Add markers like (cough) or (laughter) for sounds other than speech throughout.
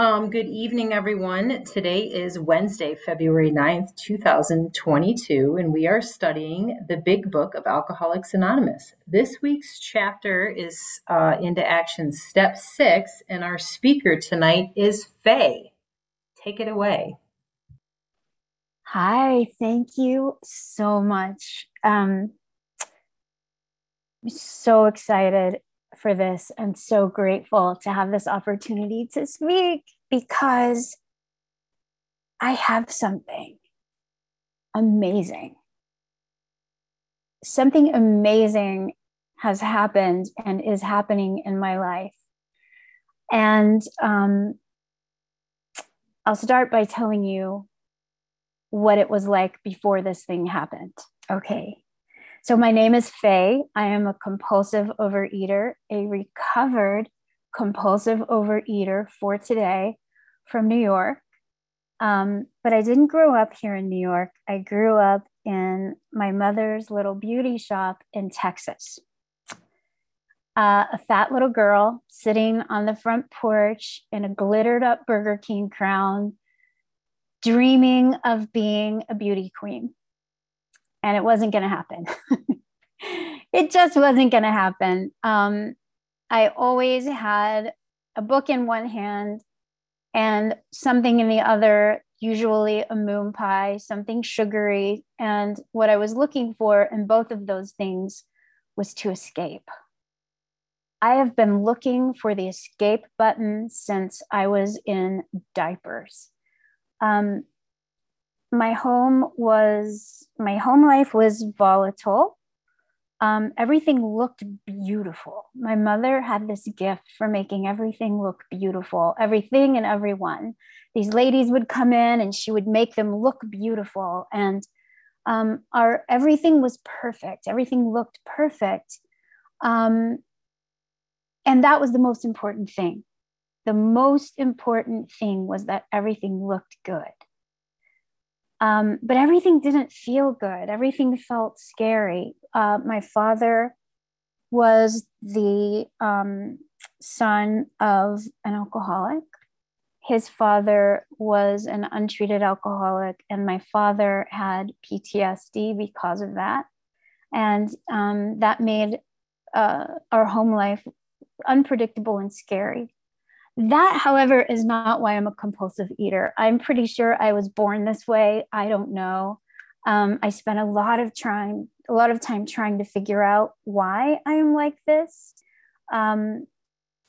Um, good evening, everyone. Today is Wednesday, February 9th, 2022, and we are studying the Big Book of Alcoholics Anonymous. This week's chapter is uh, into action step six, and our speaker tonight is Faye. Take it away. Hi, thank you so much. Um, I'm so excited for this and so grateful to have this opportunity to speak because I have something amazing. Something amazing has happened and is happening in my life. And um, I'll start by telling you what it was like before this thing happened. Okay. So, my name is Faye. I am a compulsive overeater, a recovered compulsive overeater for today from New York. Um, but I didn't grow up here in New York. I grew up in my mother's little beauty shop in Texas. Uh, a fat little girl sitting on the front porch in a glittered up Burger King crown, dreaming of being a beauty queen and it wasn't going to happen. (laughs) it just wasn't going to happen. Um, I always had a book in one hand and something in the other, usually a moon pie, something sugary. And what I was looking for in both of those things was to escape. I have been looking for the escape button since I was in diapers. Um, my home was my home life was volatile. Um, everything looked beautiful. My mother had this gift for making everything look beautiful everything and everyone. These ladies would come in and she would make them look beautiful and um, our everything was perfect. Everything looked perfect. Um, and that was the most important thing. The most important thing was that everything looked good um, but everything didn't feel good. Everything felt scary. Uh, my father was the um, son of an alcoholic. His father was an untreated alcoholic, and my father had PTSD because of that. And um, that made uh, our home life unpredictable and scary. That, however, is not why I'm a compulsive eater. I'm pretty sure I was born this way. I don't know. Um, I spent a lot of trying, a lot of time trying to figure out why I am like this. Um,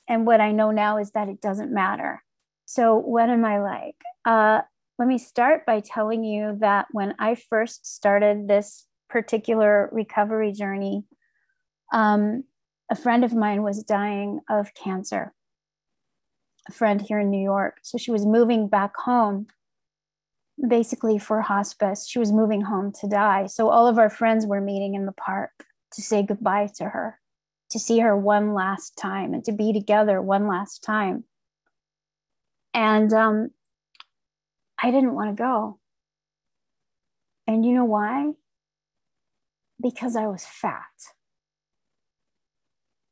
and what I know now is that it doesn't matter. So, what am I like? Uh, let me start by telling you that when I first started this particular recovery journey, um, a friend of mine was dying of cancer a friend here in New York. So she was moving back home basically for hospice. She was moving home to die. So all of our friends were meeting in the park to say goodbye to her, to see her one last time and to be together one last time. And um, I didn't want to go. And you know why? Because I was fat.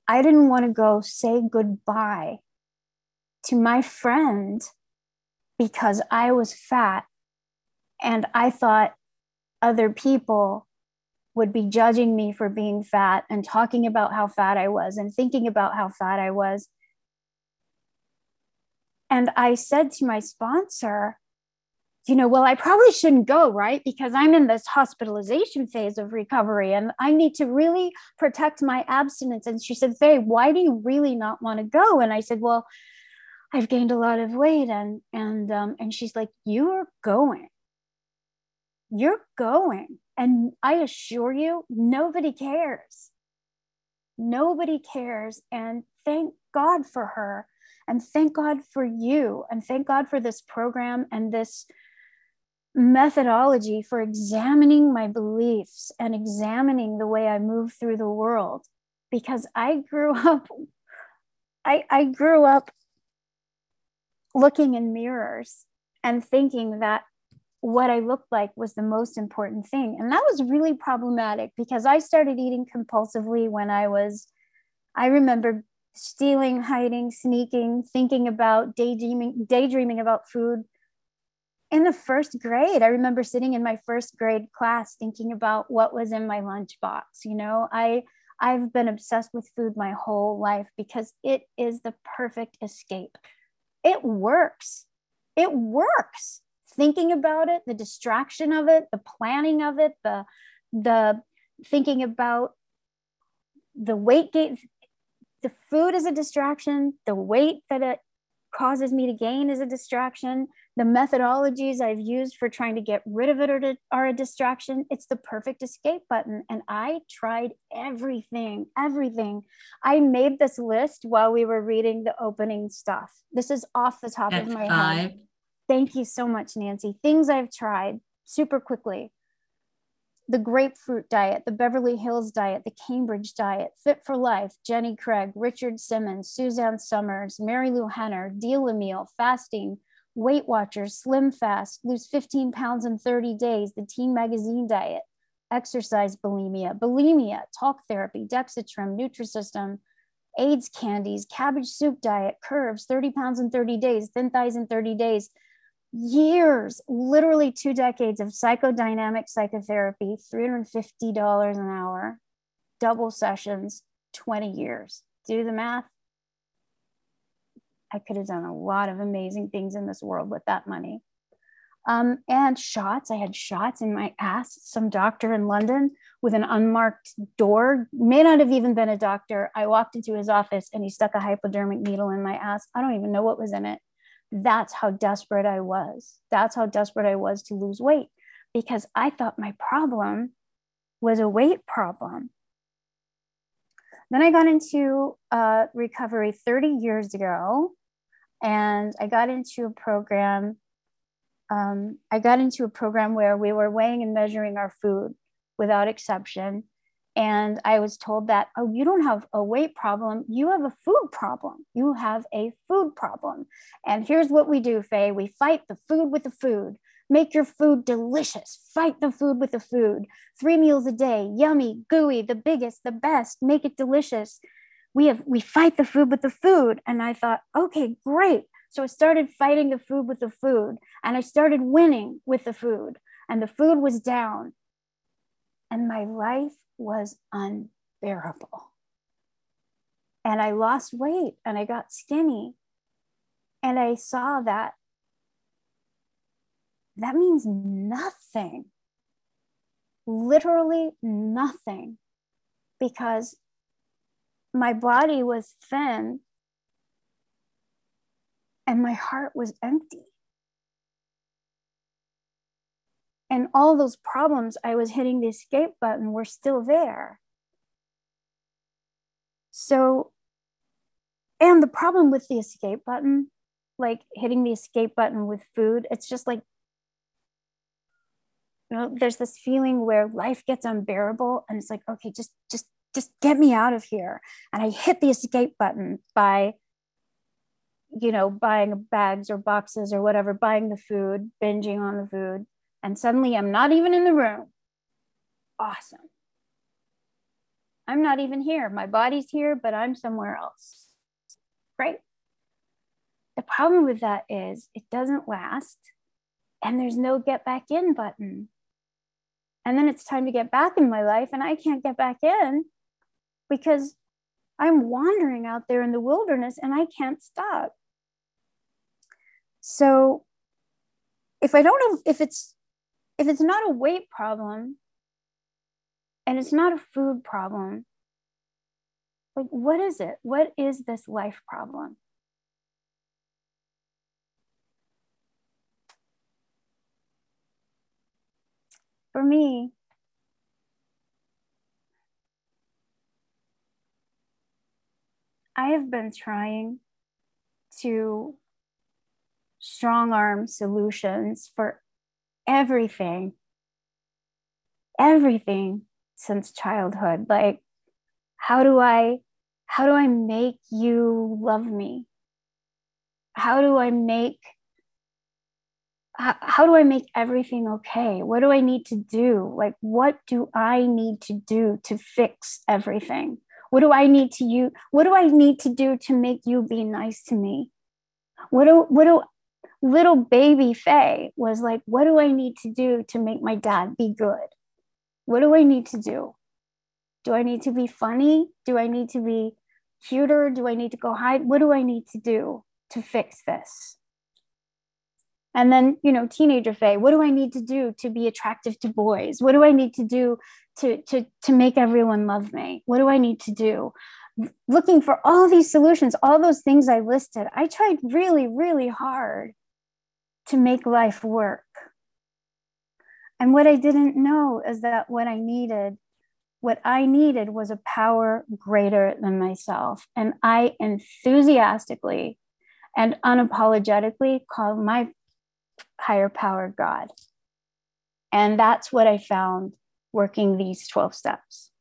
I didn't want to go say goodbye to my friend because I was fat and I thought other people would be judging me for being fat and talking about how fat I was and thinking about how fat I was. And I said to my sponsor, you know, well, I probably shouldn't go, right? Because I'm in this hospitalization phase of recovery and I need to really protect my abstinence. And she said, Faye, why do you really not want to go? And I said, well, I've gained a lot of weight and and um, and she's like you're going. You're going. And I assure you nobody cares. Nobody cares. And thank God for her. And thank God for you. And thank God for this program and this methodology for examining my beliefs and examining the way I move through the world. Because I grew up I, I grew up looking in mirrors and thinking that what I looked like was the most important thing. And that was really problematic because I started eating compulsively when I was, I remember stealing, hiding, sneaking, thinking about daydreaming, daydreaming about food. In the first grade, I remember sitting in my first grade class thinking about what was in my lunchbox. You know, I I've been obsessed with food my whole life because it is the perfect escape. It works. It works. Thinking about it, the distraction of it, the planning of it, the the thinking about the weight gain the food is a distraction the weight that it causes me to gain is a distraction. The methodologies i've used for trying to get rid of it are, to, are a distraction. It's the perfect escape button and i tried everything everything. I made this list while we were reading the opening stuff. This is off the top That's of my five. head thank you so much nancy. Things i've tried super quickly the grapefruit diet, the Beverly Hills diet, the Cambridge diet, Fit for Life, Jenny Craig, Richard Simmons, Suzanne Somers, Mary Lou Henner, Deal Meal, fasting, Weight Watchers, Slim Fast, lose 15 pounds in 30 days, the Teen Magazine diet, exercise bulimia, bulimia, talk therapy, Dexatrim, Nutrisystem, Ayds candies, cabbage soup diet, curves, 30 pounds in 30 days, thin thighs in 30 days, years, literally two decades of psychodynamic psychotherapy, $350 an hour, double sessions, 20 years. Do the math. I could have done a lot of amazing things in this world with that money. Um, and shots. I had shots in my ass. Some doctor in London with an unmarked door, may not have even been a doctor. I walked into his office and he stuck a hypodermic needle in my ass. I don't even know what was in it that's how desperate I was. That's how desperate I was to lose weight because I thought my problem was a weight problem. Then I got into uh, recovery 30 years ago and I got into a program. Um, I got into a program where we were weighing and measuring our food without exception and I was told that, oh, you don't have a weight problem, you have a food problem. You have a food problem. And here's what we do, Faye we fight the food with the food. Make your food delicious. Fight the food with the food. Three meals a day, yummy, gooey, the biggest, the best. Make it delicious. We have we fight the food with the food. And I thought, okay, great. So I started fighting the food with the food, and I started winning with the food, and the food was down. And my life was unbearable. And I lost weight and I got skinny. And I saw that that means nothing, literally nothing, because my body was thin and my heart was empty. And all those problems I was hitting the escape button were still there. So, and the problem with the escape button, like hitting the escape button with food, it's just like, you know, there's this feeling where life gets unbearable and it's like, okay, just, just, just get me out of here. And I hit the escape button by, you know, buying bags or boxes or whatever, buying the food, binging on the food, and suddenly I'm not even in the room. Awesome. I'm not even here. My body's here, but I'm somewhere else. Great. The problem with that is it doesn't last and there's no get back in button. And then it's time to get back in my life and I can't get back in because I'm wandering out there in the wilderness and I can't stop. So if I don't have, if it's if it's not a weight problem and it's not a food problem, like what is it? What is this life problem? For me, I have been trying to strong arm solutions for everything, everything since childhood. Like, how do I, how do I make you love me? How do I make, how, how do I make everything okay? What do I need to do? Like, what do I need to do to fix everything? What do I need to you? What do I need to do to make you be nice to me? What do what do little baby Faye was like, what do I need to do to make my dad be good? What do I need to do? Do I need to be funny? Do I need to be cuter? Do I need to go hide? What do I need to do to fix this? And then, you know, teenager Faye, what do I need to do to be attractive to boys? What do I need to do to, to, to make everyone love me? What do I need to do? Looking for all these solutions, all those things I listed. I tried really, really hard to make life work. And what I didn't know is that what I needed, what I needed was a power greater than myself. And I enthusiastically and unapologetically called my higher power God. And that's what I found working these 12 steps.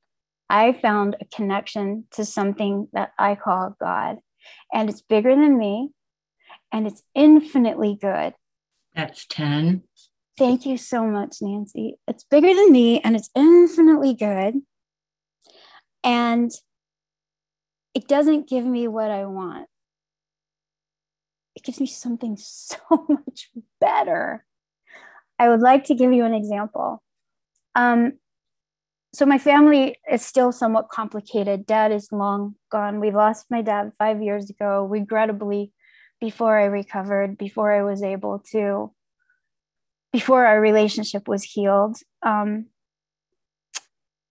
I found a connection to something that I call God, and it's bigger than me, and it's infinitely good. That's 10. Thank you so much, Nancy. It's bigger than me, and it's infinitely good. And it doesn't give me what I want it gives me something (laughs) so much better. I would like to give you an example. Um, so my family is still somewhat complicated. Dad is long gone. We lost my dad five years ago, regrettably, before I recovered, before I was able to, before our relationship was healed. Um,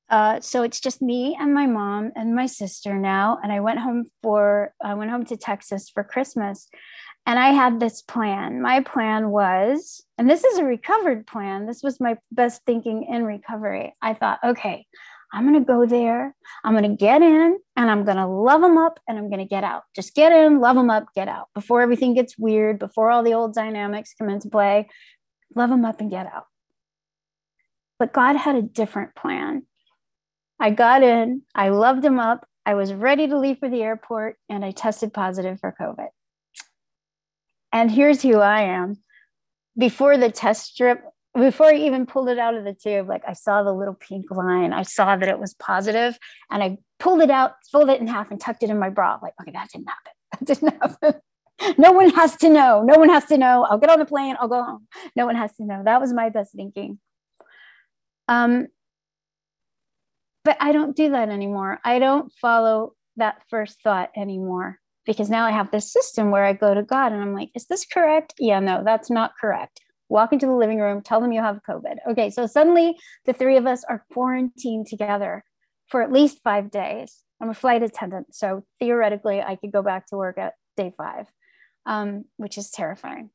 uh, so it's just me and my mom and my sister now. And I went home for I went home to Texas for Christmas, and I had this plan. My plan was, and this is a recovered plan. This was my best thinking in recovery. I thought, okay, I'm going to go there. I'm going to get in and I'm going to love them up and I'm going to get out. Just get in, love them up, get out before everything gets weird, before all the old dynamics come into play. Love them up and get out. But God had a different plan. I got in, I loved him up, I was ready to leave for the airport, and I tested positive for COVID. And here's who I am. Before the test strip, before I even pulled it out of the tube, like I saw the little pink line, I saw that it was positive, and I pulled it out, folded it in half, and tucked it in my bra. Like, okay, that didn't happen. (laughs) That didn't happen. no one has to know. No one has to know. I'll get on the plane. I'll go home. No one has to know. That was my best thinking. Um, but I don't do that anymore. I don't follow that first thought anymore because now I have this system where I go to God and I'm like, is this correct? Yeah, no, that's not correct. Walk into the living room, tell them you have COVID. Okay, so suddenly the three of us are quarantined together for at least five days. I'm a flight attendant, so theoretically I could go back to work at day five, um, which is terrifying.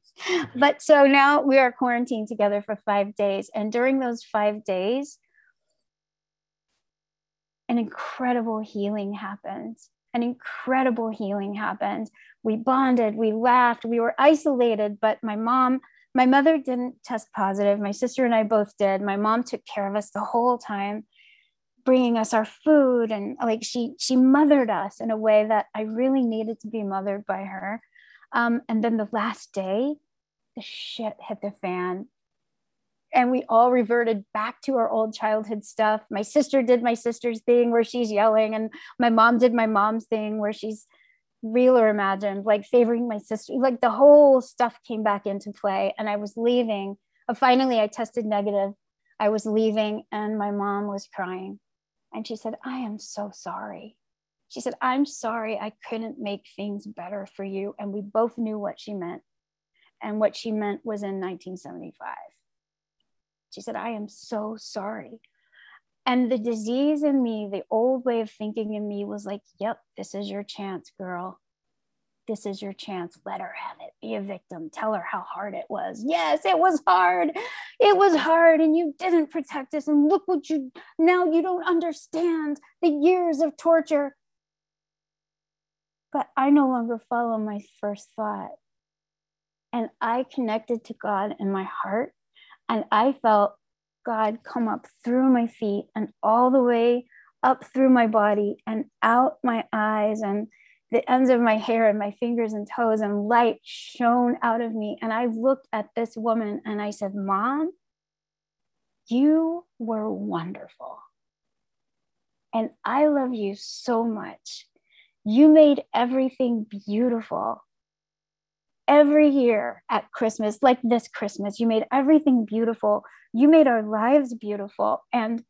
(laughs) but so now we are quarantined together for five days. And during those five days, an incredible healing happens an incredible healing happened. We bonded, we laughed, we were isolated, but my mom, my mother didn't test positive. My sister and I both did. My mom took care of us the whole time bringing us our food and like she she mothered us in a way that I really needed to be mothered by her. Um, and then the last day, the shit hit the fan and we all reverted back to our old childhood stuff. My sister did my sister's thing where she's yelling, and my mom did my mom's thing where she's real or imagined, like favoring my sister. Like the whole stuff came back into play. And I was leaving. Uh, finally, I tested negative. I was leaving, and my mom was crying. And she said, I am so sorry. She said, I'm sorry I couldn't make things better for you. And we both knew what she meant. And what she meant was in 1975. She said, I am so sorry. And the disease in me, the old way of thinking in me was like, yep, this is your chance, girl. This is your chance. Let her have it. Be a victim. Tell her how hard it was. Yes, it was hard. It was hard. And you didn't protect us. And look what you, now you don't understand the years of torture. But I no longer follow my first thought. And I connected to God in my heart and I felt God come up through my feet and all the way up through my body and out my eyes and the ends of my hair and my fingers and toes, and light shone out of me. And I looked at this woman and I said, Mom, you were wonderful. And I love you so much. You made everything beautiful. Every year at Christmas, like this Christmas, you made everything beautiful. You made our lives beautiful. And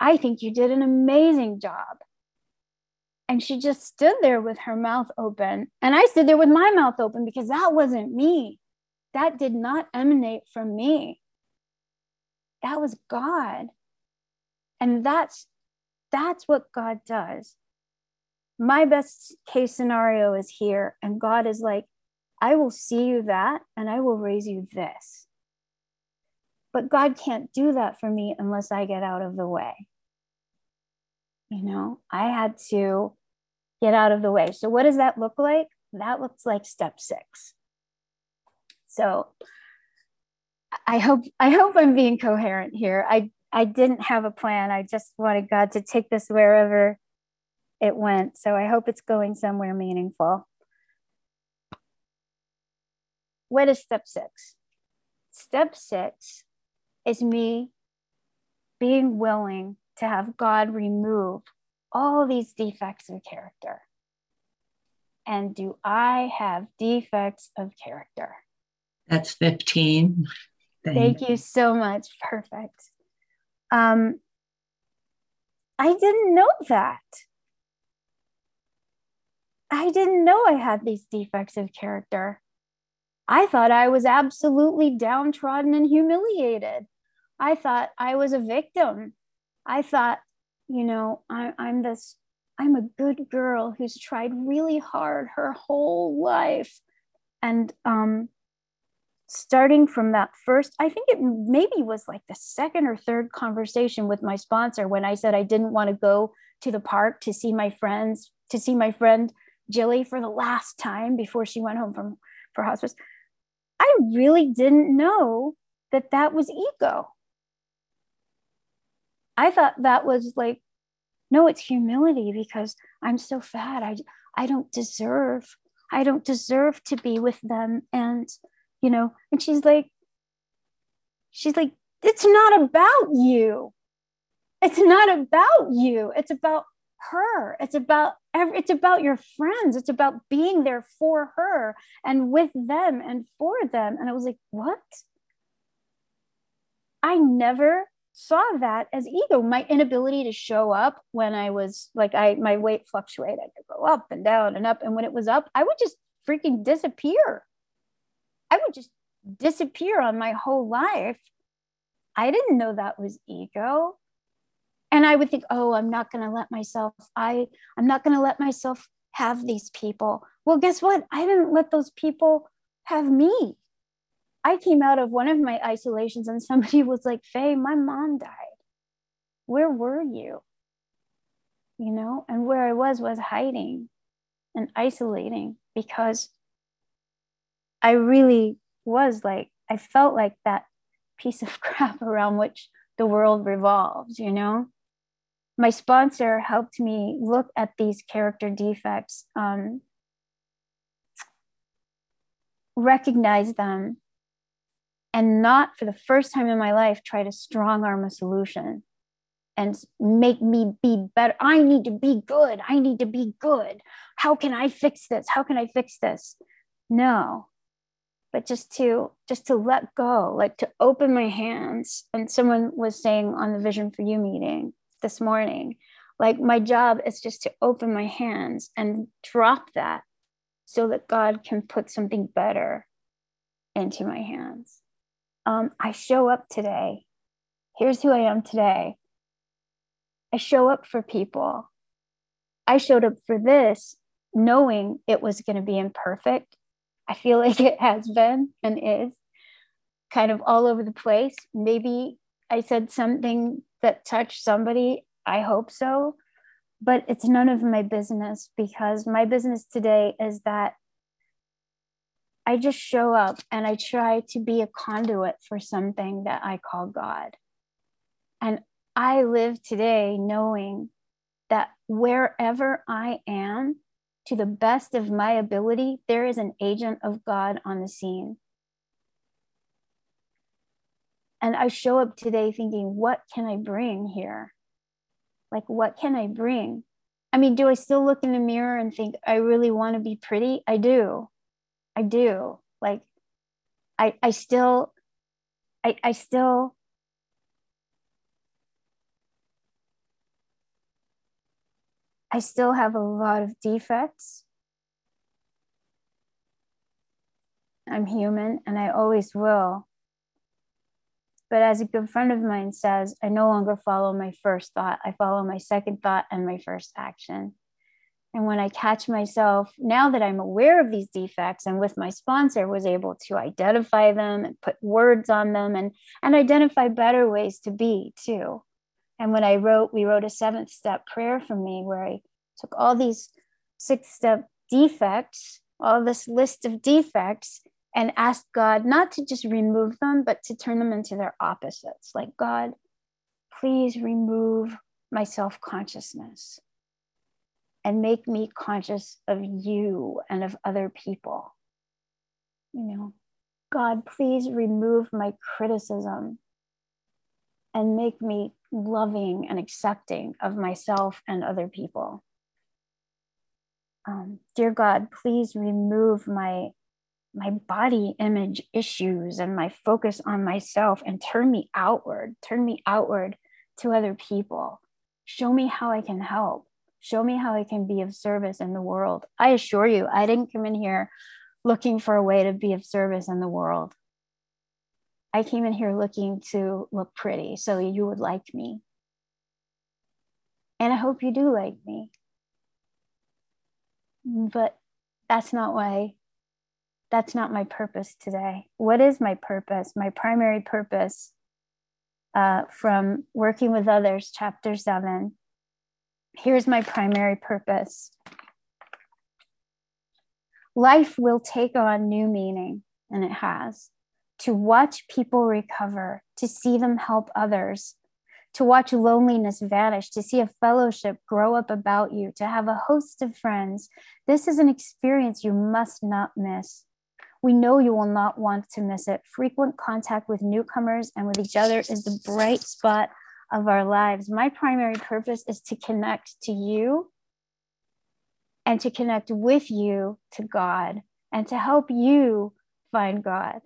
I think you did an amazing job. And she just stood there with her mouth open. And I stood there with my mouth open because that wasn't me. That did not emanate from me. That was God. And that's that's what God does. My best case scenario is here and God is like, I will see you that and I will raise you this. But God can't do that for me unless I get out of the way. You know, I had to get out of the way. So, what does that look like? That looks like step six. So, I hope I hope I'm being coherent here. I I didn't have a plan. I just wanted God to take this wherever it went. So I hope it's going somewhere meaningful. What is step six? Step six is me being willing to have God remove all these defects of character. And do I have defects of character? That's 15. Thank you so much. (laughs) Perfect. Um, I didn't know that. I didn't know I had these defects of character. I thought I was absolutely downtrodden and humiliated. I thought I was a victim. I thought, you know, I, I'm this, I'm a good girl who's tried really hard her whole life. And um, starting from that first, I think it maybe was like the second or third conversation with my sponsor when I said I didn't want to go to the park to see my friends, to see my friend Jilly for the last time before she went home from for hospice. I really didn't know that that was ego. I thought that was like, no, it's humility because I'm so fat. I I don't deserve. I don't deserve to be with them and you know and she's like she's like it's not about you it's not about you it's about her it's about it's about your friends. It's about being there for her and with them and for them. And i was like what? I never saw that as ego. My inability to show up when i was like i my weight fluctuated. I go up and down and up. And when it was up i would just freaking disappear. I would just disappear on my whole life. I didn't know that was ego. And I would think, oh, I'm not going to let myself, I, I'm not going to let myself have these people. Well, guess what? I didn't let those people have me. I came out of one of my isolations and somebody (laughs) was like, Faye, my mom died. Where were you? You know, and where I was was hiding and isolating because I really was like, I felt like that piece of (laughs) crap around which the world revolves, you know? My sponsor helped me look at these character defects, um, recognize them, and not for the first time in my life try to strong arm a solution and make me be better. I need to be good. I need to be good. How can I fix this? How can I fix this? No, but just to just to let go like to open my hands and someone was saying on the vision for you meeting this morning. Like my job is just to open my hands and drop that so that god can put something better into my hands. Um, i show up today. Here's who i am today. I show up for people. I showed up for this knowing it was going to be imperfect. I feel (laughs) like it has been and is kind of all over the place. Maybe I said something that touched somebody. I hope so. But it's none of my business because my business today is that I just show up and I try to be a conduit for something that I call God. And I live today knowing that wherever I am, to the best of my ability, there is an agent of God on the scene. And I show up today thinking, what can I bring here? Like, what can I bring? I mean, do I still look in the mirror and think I really want to be pretty? I do. I do. Like, I, I still, I, I still, I still have a lot of defects. I'm human and I always will. But as a good friend of mine says, I no longer follow my first thought. I follow my second thought and my first action. And when I catch myself, now that I'm aware of these defects and with my sponsor was able to identify them and put words on them and, and identify better ways to be too. And when I wrote, we wrote a seventh step prayer for me where I took all these six step defects, all this list of defects, and ask God not to just remove them, but to turn them into their opposites. Like, God, please remove my self consciousness and make me conscious of you and of other people. You know, God, please remove my criticism and make me loving and accepting of myself and other people. Um, dear God, please remove my my body image issues and my focus on myself and turn me outward, turn me outward to other people. Show me how I can help. Show me how I can be of service in the world. I assure you, I didn't come in here looking for a way to be of service in the world. I came in here looking to look pretty so you would like me. And I hope you do like me. But that's not why that's not my purpose today. What is my purpose? My primary purpose uh, from working with others, chapter seven. Here's my primary purpose life will take on new meaning, and it has. To watch people recover, to see them help others, to watch loneliness vanish, to see a fellowship grow up about you, to have a host of friends. This is an experience you must not miss. We know you will not want to miss it. Frequent contact with newcomers and with each other is the bright spot of our lives. My primary purpose is to connect to you and to connect with you to God and to help you find God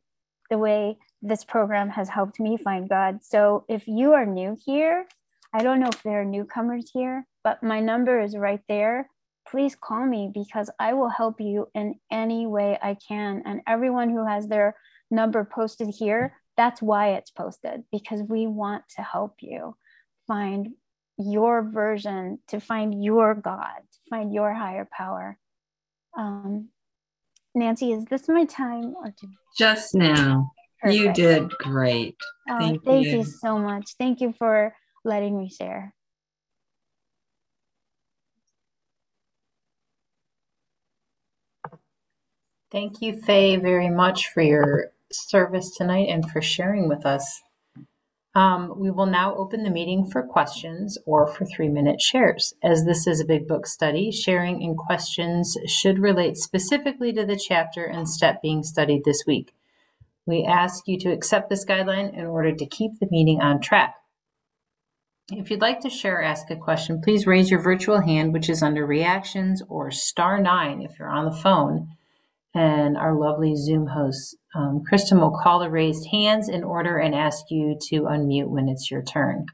the way this program has helped me find God. So if you are new here, I don't know if there are newcomers here, but my number is right there please call me because I will help you in any way I can. And everyone who has their number posted here, that's why it's posted because we want to help you find your version, to find your God, to find your higher power. Um, Nancy, is this my time or did... just now? Perfect. You did great. Oh, thank, thank you. you so much. Thank you for letting me share. Thank you, Faye, very much for your service tonight and for sharing with us. Um, we will now open the meeting for questions or for three minute shares. As this is a big book study, sharing and questions should relate specifically to the chapter and step being studied this week. We ask you to accept this guideline in order to keep the meeting on track. If you'd like to share or ask a question, please raise your virtual hand, which is under reactions, or star nine if you're on the phone and our lovely Zoom host, um, Kristen, will call the raised hands in order and ask you to unmute when it's your turn.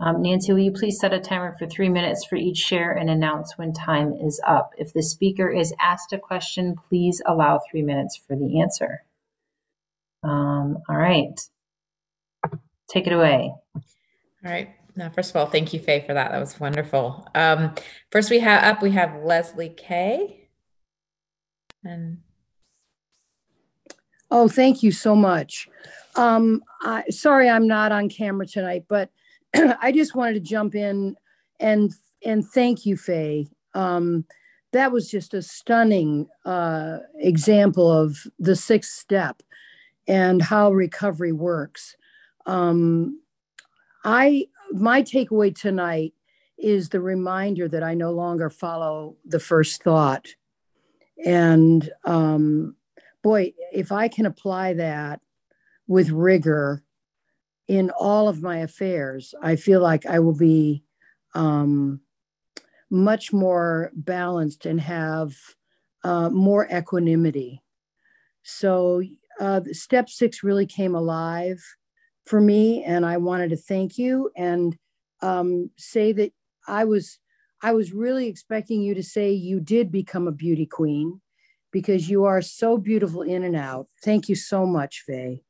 Um, Nancy, will you please set a timer for three minutes for each share and announce when time is up? If the speaker is asked a question, please allow three minutes for the answer. Um, all right. Take it away. All right. Now, first of all, thank you, Faye, for that. That was wonderful. Um, first, we have up, we have Leslie Kay. And oh, thank you so much. Um, I, sorry, I'm not on camera tonight, but (clears throat) I just wanted to jump in and and thank you, Faye. Um, that was just a stunning uh, example of the sixth step and how recovery works. Um, I my takeaway tonight is the reminder that I no longer follow the first thought and um, boy, if I can apply that with rigor in all of my affairs, I feel like I will be um, much more balanced and have uh, more equanimity. So, uh, step six really came alive for me, and I wanted to thank you and um, say that I was I was really expecting you to say you did become a beauty queen because you are so beautiful in and out. Thank you so much, Faye.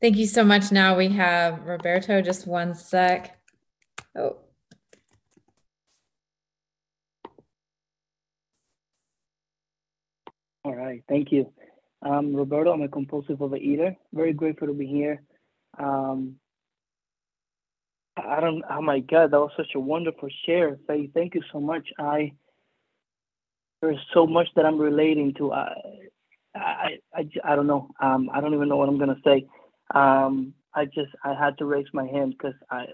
Thank you so much. Now we have Roberto, just one sec. Oh. All right, thank you. Um, Roberto, I'm a compulsive overeater. Very grateful to be here. Um, I don't. Oh my God, that was such a wonderful share. Faye, thank you so much. I there's so much that I'm relating to. I I I, I don't know. Um, I don't even know what I'm gonna say. Um, I just I had to raise my hand because I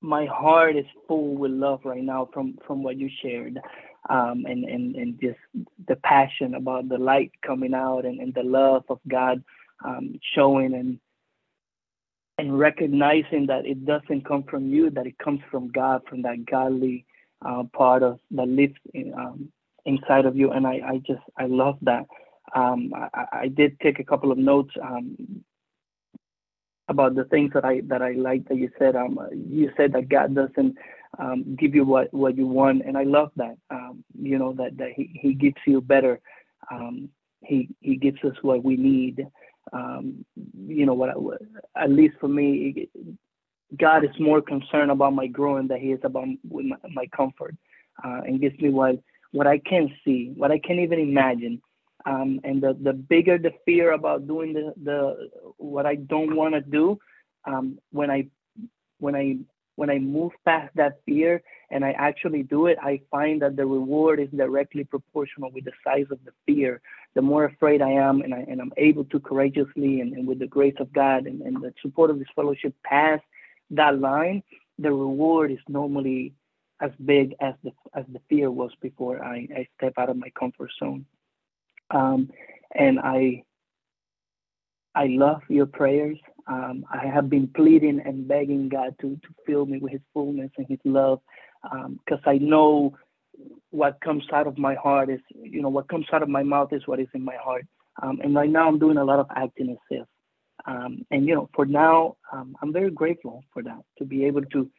my heart is full with love right now from from what you shared um, and, and and just the passion about the light coming out and, and the love of god um, showing and and recognizing that it doesn't come from you that it comes from god from that godly uh, part of that lives in, um, inside of you and I, I just i love that um, I, I did take a couple of notes um, about the things that I that I like that you said. Um, you said that God doesn't um, give you what what you want, and I love that. Um, you know that that He He gives you better. He He gives us what we need. Um, you know what? I, At least for me, God is more concerned about my growing than He is about my, my comfort, uh, and gives me what what I can see, what I can't even imagine. Um, and the, the bigger the fear about doing the, the what I don't want to do, um, when I when I when I move past that fear and I actually do it, I find that the reward is directly proportional with the size of the fear. The more afraid I am, and, I, and I'm able to courageously and, and with the grace of God and, and the support of this fellowship pass that line, the reward is normally as big as the as the fear was before I, I step out of my comfort zone. Um, and I, I love your prayers. Um, I have been pleading and begging God to, to fill me with His fullness and His love, because um, I know what comes out of my heart is, you know, what comes out of my mouth is what is in my heart. Um, and right now, I'm doing a lot of acting as if. Um, and you know, for now, um, I'm very grateful for that to be able to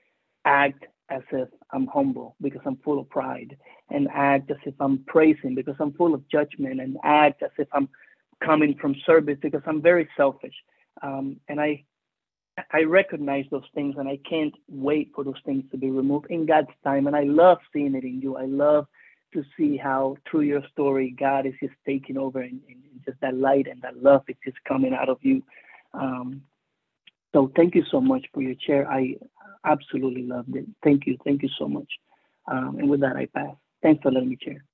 act as if I'm humble because I'm full of pride, and act as if I'm praising because I'm full of judgment, and act as if I'm coming from service because I'm very selfish. Um, and I I recognize those things, and I can't wait for those things to be removed in God's time. And I love seeing it in you. I love to see how through your story, God is just taking over, and, and just that light and that love is just coming out of you. Um, so thank you so much for your chair. I absolutely loved it. Thank you. Thank you so much. Um, and with that, I pass. Thanks for letting me chair.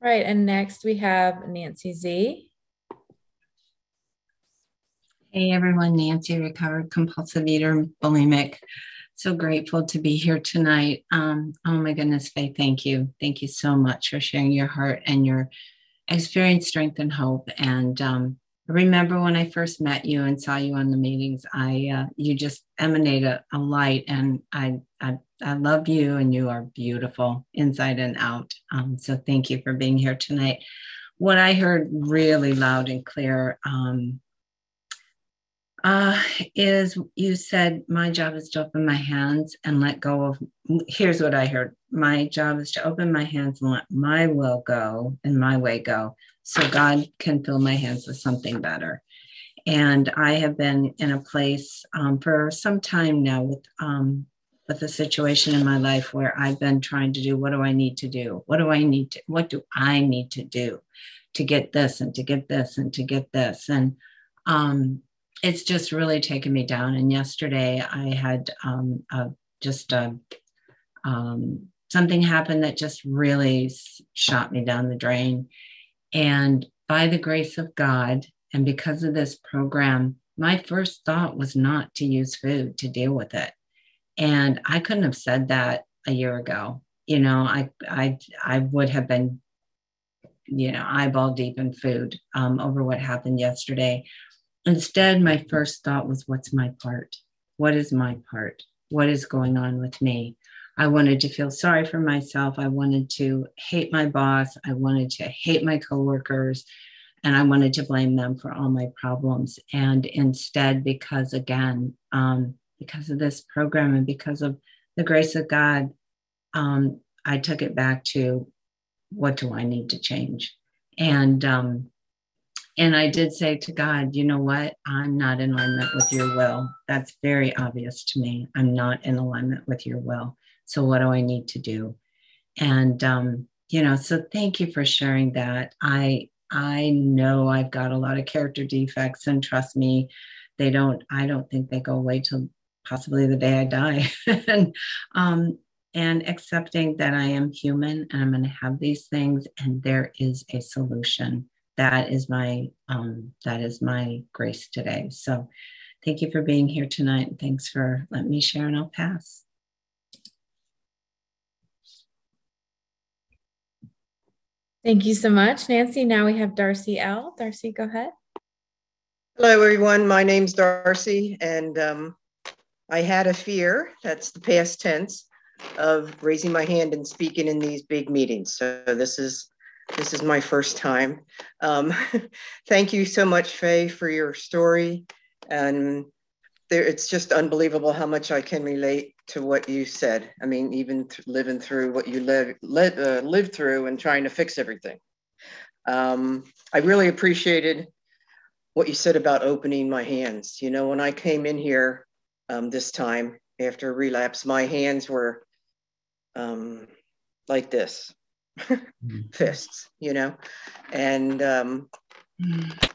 Right. And next we have Nancy Z. Hey everyone, Nancy, recovered compulsive eater, bulimic. So grateful to be here tonight. Um, oh my goodness, Faye, thank you. Thank you so much for sharing your heart and your experience, strength, and hope. And um, remember when I first met you and saw you on the meetings, I uh, you just emanate a, a light, and I, I, I love you, and you are beautiful inside and out. Um, so thank you for being here tonight. What I heard really loud and clear um, uh, is you said my job is to open my hands and let go of. Here's what I heard: my job is to open my hands and let my will go and my way go so God can fill my hands with something better. And I have been in a place um, for some time now with um, with a situation in my life where I've been trying to do what do I need to do? What do I need to? What do I need to do to get this and to get this and to get this? And um, it's just really taken me down. And yesterday I had um, a, just a, um, something happened that just really shot me down the drain and by the grace of God, and because of this program, my first thought was not to use food to deal with it. And I couldn't have said that a year ago. You know, I I I would have been you know, eyeball deep in food um, over what happened yesterday. Instead, my first thought was, what's my part? What is my part? What is going on with me? I wanted to feel sorry for myself. I wanted to hate my boss. I wanted to hate my coworkers. And I wanted to blame them for all my problems. And instead, because again, um, because of this program and because of the grace of God, um, I took it back to what do I need to change? And um, and I did say to God, you know what? I'm not in alignment with your will. That's very obvious to me. I'm not in alignment with your will. So what do I need to do? And um, you know, so thank you for sharing that. I I know I've got a lot of character defects, and trust me, they don't. I don't think they go away till possibly the day I die. (laughs) and um, and accepting that I am human and I'm going to have these things and there is a solution. That is my um, that is my grace today. So thank you for being here tonight and thanks for letting me share and I'll pass. Thank you so much, Nancy. Now we have Darcy L. Darcy, go ahead. Hello, everyone. My name's Darcy, and um, I had a fear, that's the past tense, of raising my hand and speaking in these big meetings. So this is this is my first time. Um, (laughs) thank you so much, Faye, for your story. And there, it's just unbelievable how much I can relate to what you said. I mean, even th- living through what you live, live, uh, lived through and trying to fix everything. Um, I really appreciated what you said about opening my hands. You know, when I came in here um, this time after relapse, my hands were um, like this. (laughs) fists, you know, and um,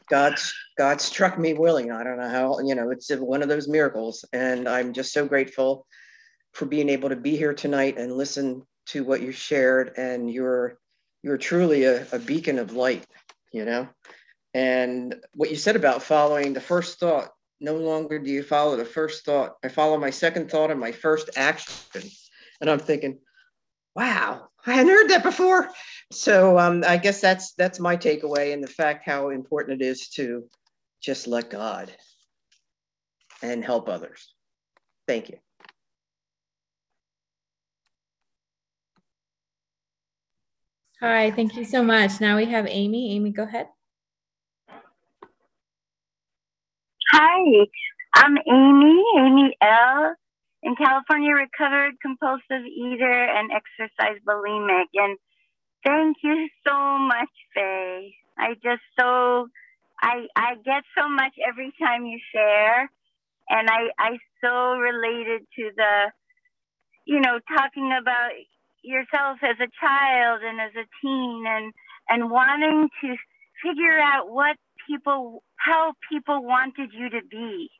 God, God struck me willing. I don't know how, you know, it's one of those miracles, and I'm just so grateful for being able to be here tonight and listen to what you shared. And you're, you're truly a, a beacon of light, you know. And what you said about following the first thought, no longer do you follow the first thought. I follow my second thought and my first action. And I'm thinking, wow, I hadn't heard that before. So um, I guess that's that's my takeaway and the fact how important it is to just let God and help others. Thank you. Hi, thank you so much. Now we have Amy. Amy, go ahead. Hi, I'm Amy, Amy L in California, recovered compulsive eater and exercise bulimic. And thank you so much, Faye. I just so I I get so much every time you share, and I I so related to the, you know, talking about yourself as a child and as a teen, and and wanting to figure out what people how people wanted you to be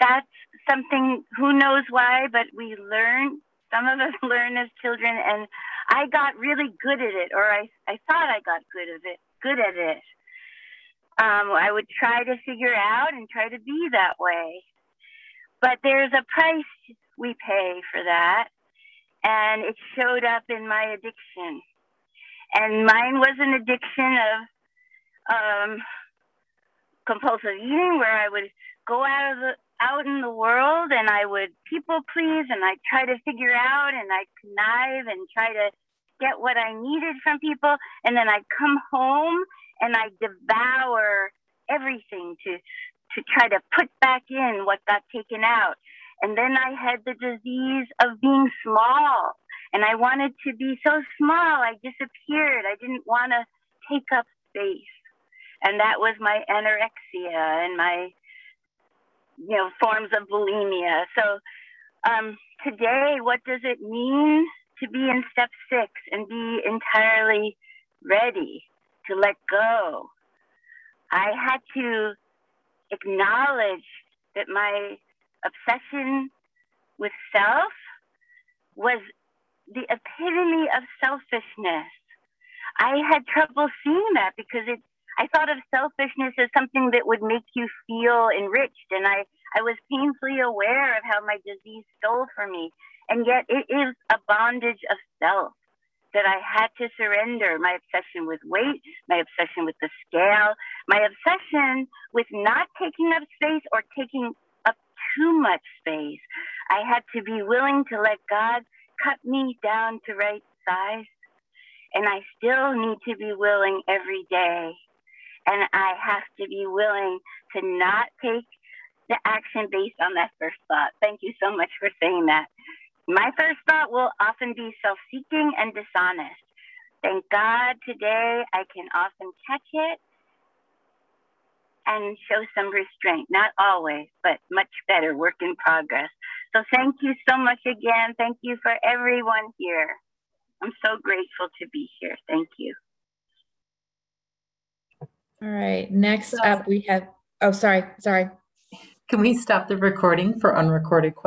that's something who knows why, but we learn. Some of us (laughs) learn as children, and I got really good at it, or I, I thought I got good at it. Good at it. Um, I would try to figure out and try to be that way, but there's a price we pay for that, and it showed up in my addiction. And mine was an addiction of um, compulsive eating, where I would go out of the out in the world and I would people please and I'd try to figure out and I'd connive and try to get what I needed from people. And then I'd come home and I'd devour everything to, to try to put back in what got taken out. And then I had the disease of being small and I wanted to be so small. I disappeared. I didn't want to take up space. And that was my anorexia and my you know, forms of bulimia. So um, today, what does it mean to be in step six and be entirely ready to let go? I had to acknowledge that my obsession with self was the epitome of selfishness. I had trouble seeing that because it I thought of selfishness as something that would make you feel enriched. And I, I was painfully aware of how my disease stole from me. And yet it is a bondage of self. that I had to surrender my obsession with weight, my obsession with the scale, my obsession with not taking up space or taking up too much space. I had to be willing to let God cut me down to right size. And I still need to be willing every day. And I have to be willing to not take the action based on that first thought. Thank you so much for saying that. My first thought will often be self seeking and dishonest. Thank God today I can often catch it and show some restraint. Not always, but much better, work in progress. So thank you so much again. Thank you for everyone here. I'm so grateful to be here. Thank you. All right. Next up, we have, oh, sorry, sorry. Can we stop the recording for unrecorded questions?